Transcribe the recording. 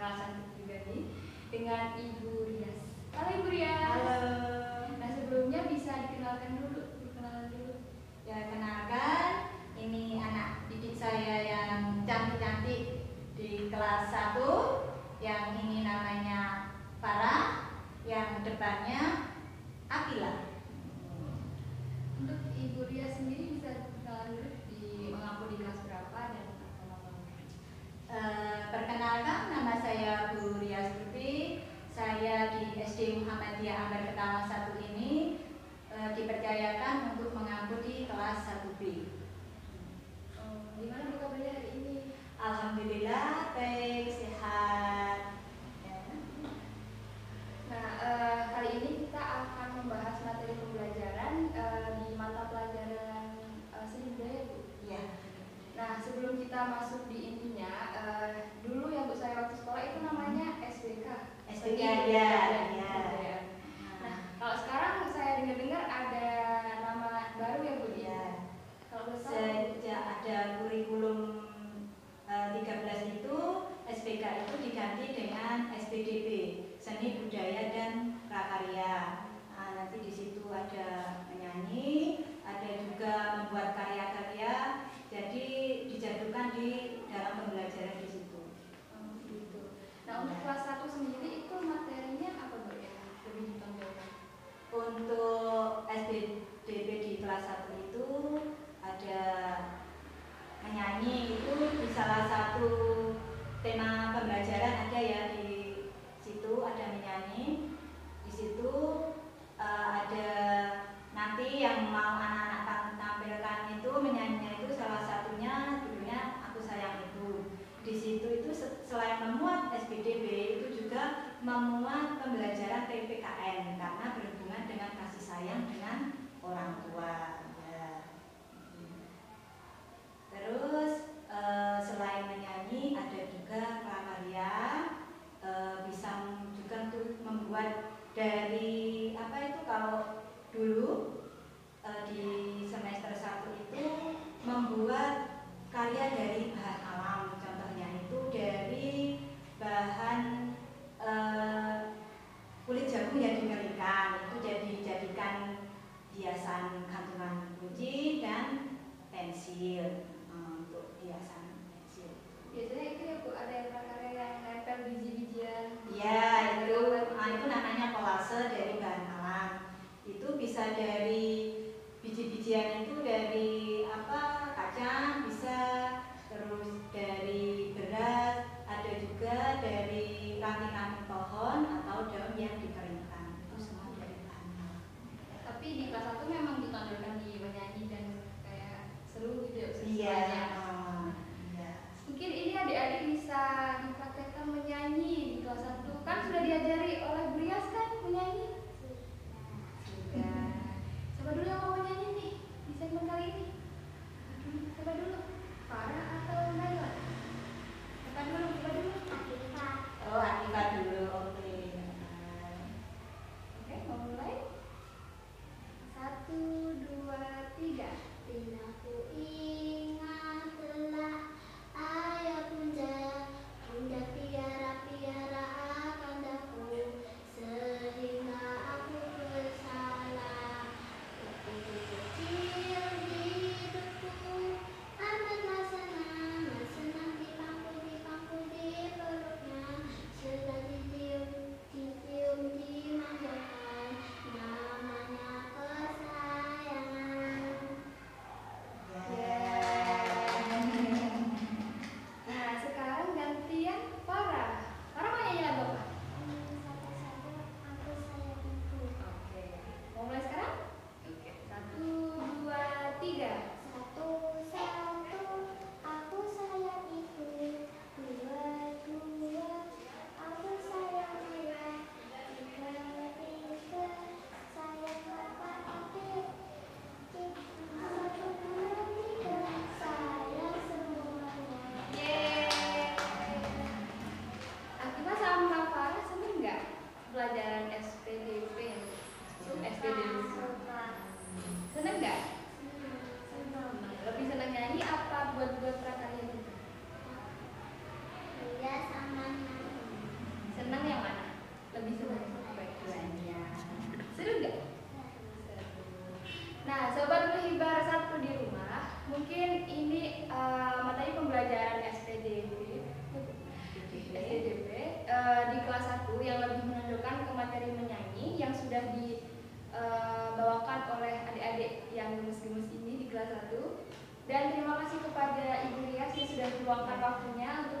kawasan juga nih dengan Ibu Rias. Halo Ibu Rias. Halo. Nah sebelumnya bisa dikenalkan dulu yang pertama satu ini e, dipercayakan untuk mengampuni kelas 1B. Oh, gimana buka hari ini? Alhamdulillah. DB sayang dengan orang tua ya. terus e, selain menyanyi ada juga prakarya e, eh, bisa juga tuh membuat dari apa itu kalau dulu e, di semester 1 itu membuat karya dari bahan alam contohnya itu dari bahan that lebih menunjukkan ke materi menyanyi yang sudah dibawakan eh, oleh adik-adik yang gemes-gemes ini di kelas 1 dan terima kasih kepada Ibu Rias yang sudah meluangkan waktunya untuk